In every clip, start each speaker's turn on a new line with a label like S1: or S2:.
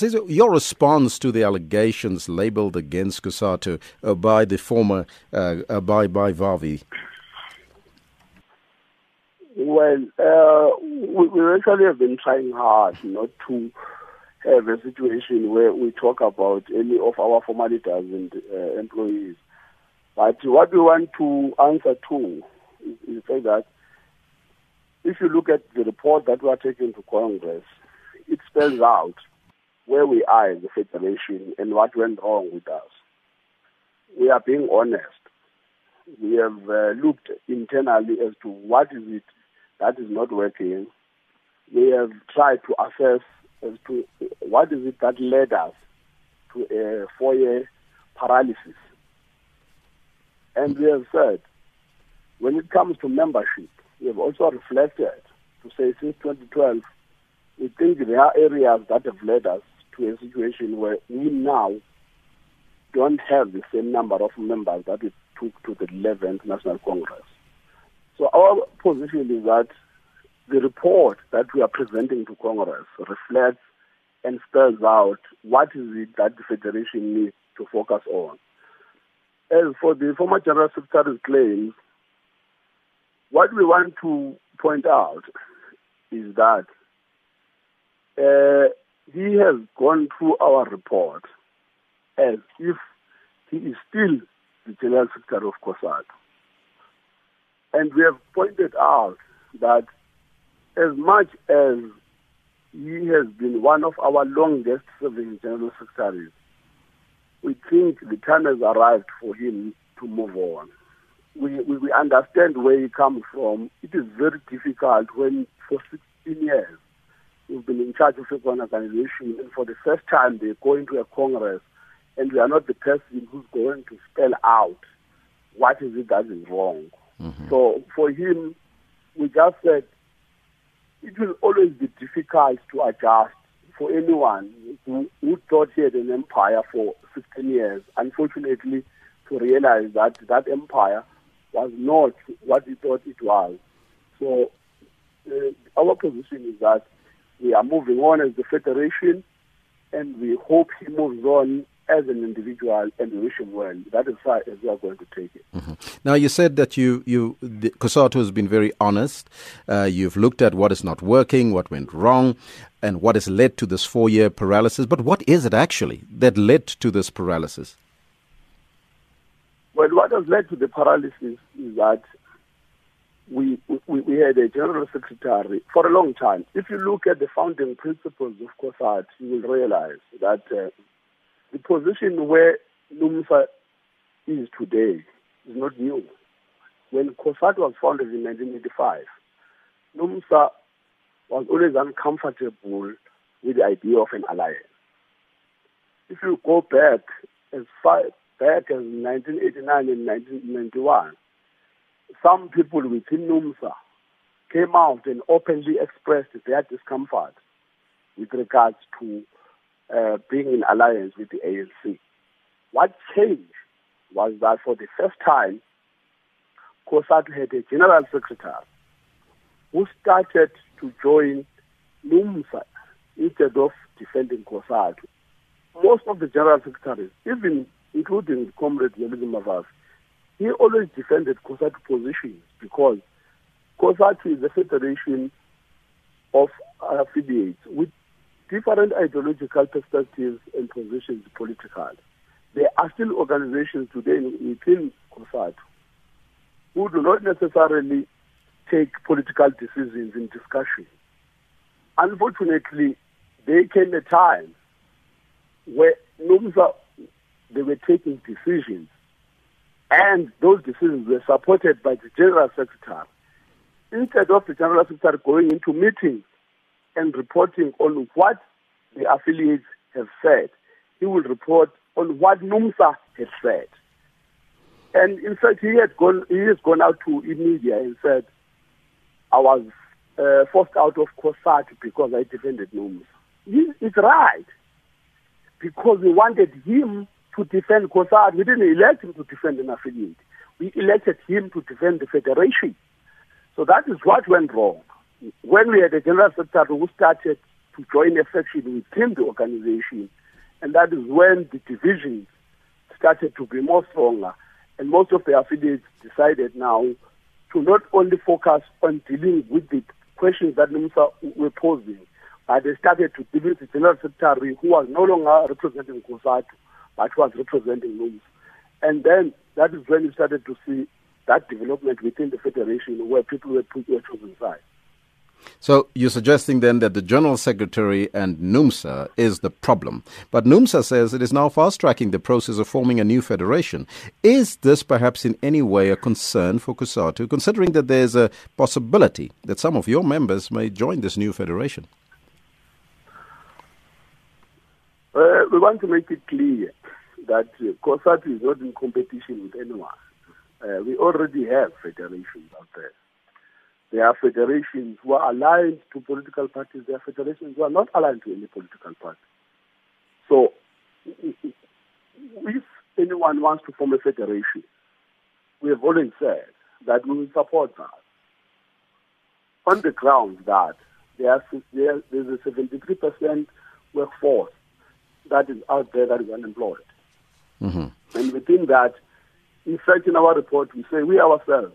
S1: Your response to the allegations labelled against COSATU uh, by the former uh, uh, by by Vavi.
S2: Well, uh, we, we actually have been trying hard not to have a situation where we talk about any of our former leaders and uh, employees. But what we want to answer to is, is say that if you look at the report that we are taking to Congress, it spells out where we are as a federation and what went wrong with us. We are being honest. We have uh, looked internally as to what is it that is not working. We have tried to assess as to what is it that led us to a four-year paralysis. And we have said, when it comes to membership, we have also reflected to say since 2012, we think there are areas that have led us to a situation where we now don't have the same number of members that we took to the 11th National Congress. So our position is that the report that we are presenting to Congress reflects and spells out what is it that the Federation needs to focus on. As for the former General Secretary's claims, what we want to point out is that uh, he has gone through our report as if he is still the General Secretary of COSATU. And we have pointed out that as much as he has been one of our longest serving General Secretaries, we think the time has arrived for him to move on. We, we, we understand where he comes from. It is very difficult when for 16 years you've been in charge of an organization and for the first time they go into a congress and we are not the person who's going to spell out what is it that is wrong. Mm-hmm. So for him, we just said it will always be difficult to adjust for anyone who, who thought he had an empire for 16 years, unfortunately, to realize that that empire was not what he thought it was. So uh, our position is that we are moving on as the federation, and we hope he moves on as an individual and we wish him well. That is far as we are going to take it.
S1: Mm-hmm. Now, you said that you, you the, has been very honest. Uh, you've looked at what is not working, what went wrong, and what has led to this four year paralysis. But what is it actually that led to this paralysis?
S2: Well, what has led to the paralysis is that we, we, we had a general secretary for a long time. If you look at the founding principles of COSATU, you will realize that uh, the position where NUMSA is today is not new. When COSATU was founded in 1985, NUMSA was always uncomfortable with the idea of an alliance. If you go back as far back as 1989 and 1991, some people within NUMSA came out and openly expressed their discomfort with regards to uh, being in alliance with the ANC. What changed was that for the first time, COSATU had a general secretary who started to join NUMSA instead of defending COSATU. Most of the general secretaries, even including Comrade Zwelinzima Vavi, he always defended COSATU positions because COSATU is a federation of affiliates with different ideological perspectives and positions politically. There are still organizations today within COSATU who do not necessarily take political decisions in discussion. Unfortunately, there came a time where NUMSA, they were taking decisions and those decisions were supported by the General Secretary. Instead of the General Secretary going into meetings and reporting on what the affiliates have said, he will report on what NUMSA has said. And in fact, he had gone, he has gone out to the media and said, I was uh, forced out of COSATU because I defended NUMSA. He, it's right. Because we wanted him to defend COSATU. We didn't elect him to defend an affiliate. We elected him to defend the federation. So that is what went wrong. When we had a general secretary who started to join a faction within the organization. And that is when the divisions started to be more stronger. And most of the affiliates decided now to not only focus on dealing with the questions that NUMSA were posing, but they started to deal with the General Secretary who was no longer representing COSATU, but was representing NUMSA. And then that is when you started to see that development within the federation where people were, put, were chosen sides.
S1: So you're suggesting then that the General Secretary and NUMSA is the problem. But NUMSA says it is now fast tracking the process of forming a new federation. Is this perhaps in any way a concern for COSATU, considering that there's a possibility that some of your members may join this new federation?
S2: Uh, we want to make it clear that uh, COSATU is not in competition with anyone. Uh, we already have federations out there. There are federations who are aligned to political parties. There are federations who are not aligned to any political party. So, if anyone wants to form a federation, we have already said that we will support that. On the grounds that there's a 73% workforce that is out there that is unemployed. Mm-hmm. And within that, in fact, in our report, we say we ourselves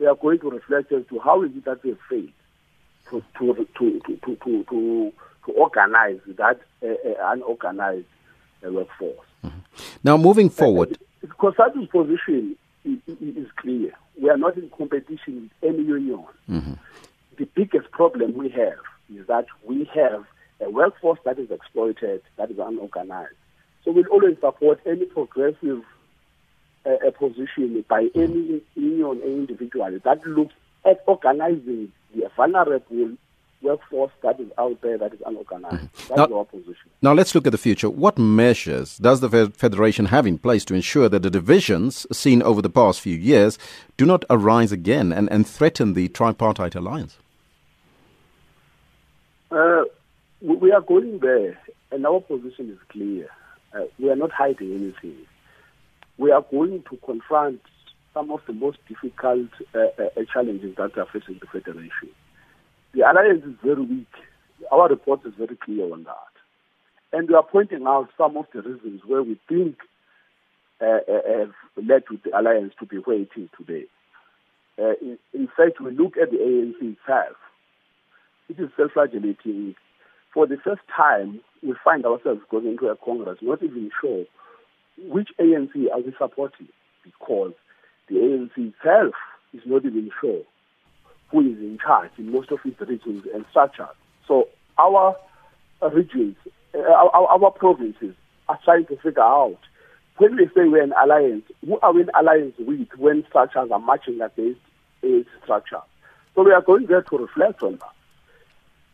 S2: we are going to reflect as to how is it that we have failed to to to to to, to, to, to organize that uh, uh, unorganized uh, workforce.
S1: Mm-hmm. Now, moving forward,
S2: because COSATU's position is, is, clear. We are not in competition with any union. Mm-hmm. The biggest problem we have is that we have a workforce that is exploited, that is unorganized. So we'll always support any progressive a, a position by any union, any individual that looks at organizing the vulnerable workforce that is out there that is unorganized. Mm-hmm. That's now, our position.
S1: Now let's look at the future. What measures does the Federation have in place to ensure that the divisions seen over the past few years do not arise again and, and threaten the tripartite alliance?
S2: Uh, we are going there, and our position is clear. Uh, we are not hiding anything we are going to confront some of the most difficult uh, uh, challenges that are facing the Federation. The alliance is very weak. Our report is very clear on that. And we are pointing out some of the reasons where we think uh, uh have led to the alliance to be where it is today. Uh, in, in, fact, we look at the ANC itself. It is self-flagellating. For the first time, we find ourselves going into a Congress not even sure which ANC are we supporting? Because the ANC itself is not even sure who is in charge in most of its regions and structures. So our regions, uh, our, our provinces are trying to figure out when we say we're an alliance, who are we in alliance with when structures are marching against a structure? So we are going there to reflect on that.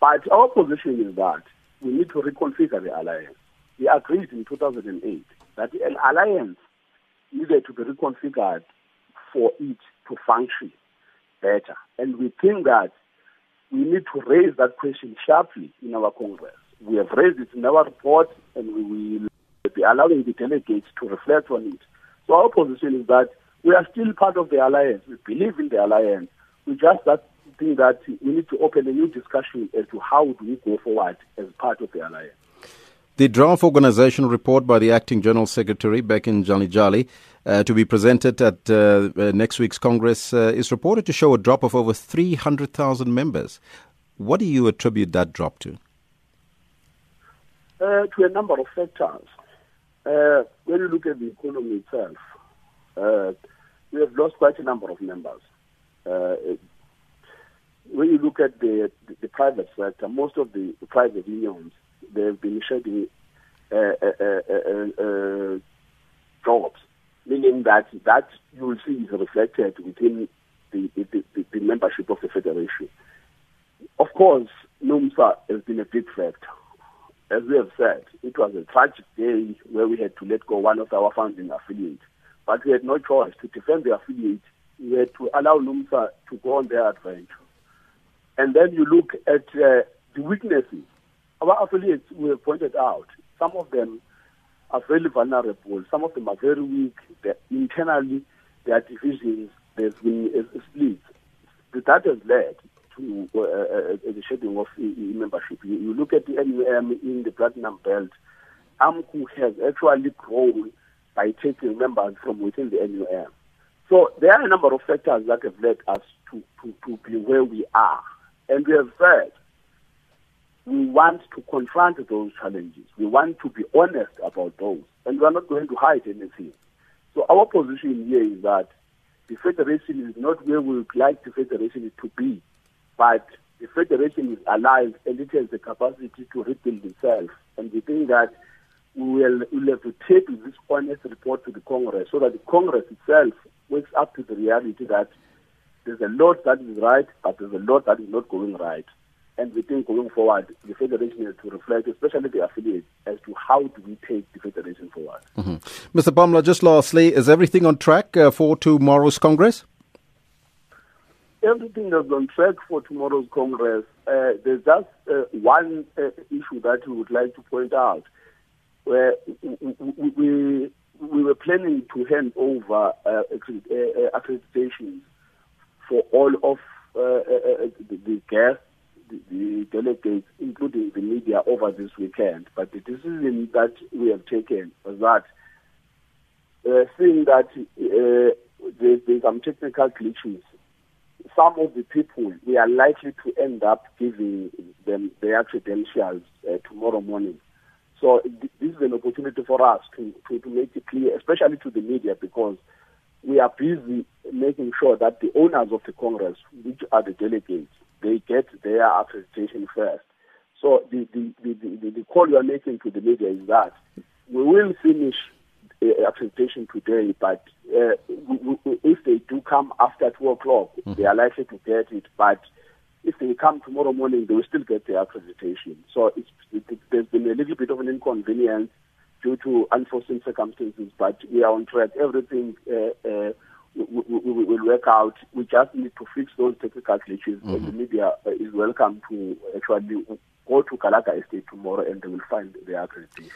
S2: But our position is that we need to reconfigure the alliance. We agreed in 2008 that an alliance needed to be reconfigured for it to function better. And we think that we need to raise that question sharply in our Congress. We have raised it in our report and we will be allowing the delegates to reflect on it. So our position is that we are still part of the alliance. We believe in the alliance. We just that think that we need to open a new discussion as to how do we go forward as part of the alliance.
S1: The draft organization report by the acting general secretary, Bheki Ntshalintshali, uh, to be presented at uh, uh, next week's Congress, uh, is reported to show a drop of over 300,000 members. What do you attribute that drop to?
S2: Uh, to a number of factors. Uh, when you look at the economy itself, we have lost quite a number of members. When you look at the, the, the private sector, most of the private unions they've been shedding uh, uh, uh, jobs, meaning that that you will see is reflected within the, the, the, the membership of the federation. Of course, NUMSA has been a big factor. As we have said, it was a tragic day where we had to let go one of our founding affiliates. But we had no choice to defend the affiliate. We had to allow NUMSA to go on their adventure. And then you look at uh, the weaknesses our affiliates, we have pointed out, some of them are very vulnerable. Some of them are very weak. They're internally, their divisions, there's been a, a split. That has led to uh, uh, the shedding of membership. You, you, look at the NUM in the platinum belt. AMCU has actually grown by taking members from within the NUM. So there are a number of factors that have led us to, to, to be where we are. And we have said we want to confront those challenges. We want to be honest about those. And we are not going to hide anything. So our position here is that the federation is not where we would like the federation to be, but the federation is alive and it has the capacity to rebuild itself. And we think that we will we'll have to take this honest report to the Congress so that the Congress itself wakes up to the reality that there's a lot that is right, but there's a lot that is not going right. And we think going forward, the federation has to reflect, especially the affiliates, as to how do we take the federation forward.
S1: Mm-hmm. Mr. Pamla, just lastly, is everything on track uh, for tomorrow's Congress?
S2: Everything is on track for tomorrow's Congress. Uh, there's just uh, one uh, issue that we would like to point out. Where we, we, we were planning to hand over uh, uh, accreditations for all of the, the guests the delegates, including the media, over this weekend. But the decision that we have taken was that, uh, seeing that uh, there's, there's some technical glitches, some of the people, we are likely to end up giving them their credentials uh, tomorrow morning. So this is an opportunity for us to, to, to make it clear, especially to the media, because we are busy making sure that the owners of the Congress, which are the delegates, they get their accreditation first. So the, the, the, the, the call you are making to the media is that we will finish uh, accreditation today, but uh, if they do come after 2 o'clock, mm-hmm. they are likely to get it. But if they come tomorrow morning, they will still get their accreditation. So it's, it, there's been a little bit of an inconvenience due to unforeseen circumstances, but we are on track. Everything uh, uh, will work out. We just need to fix those technical glitches, mm-hmm. and the media uh, is welcome to actually go to Gallagher Estate tomorrow, and they will find the accreditation.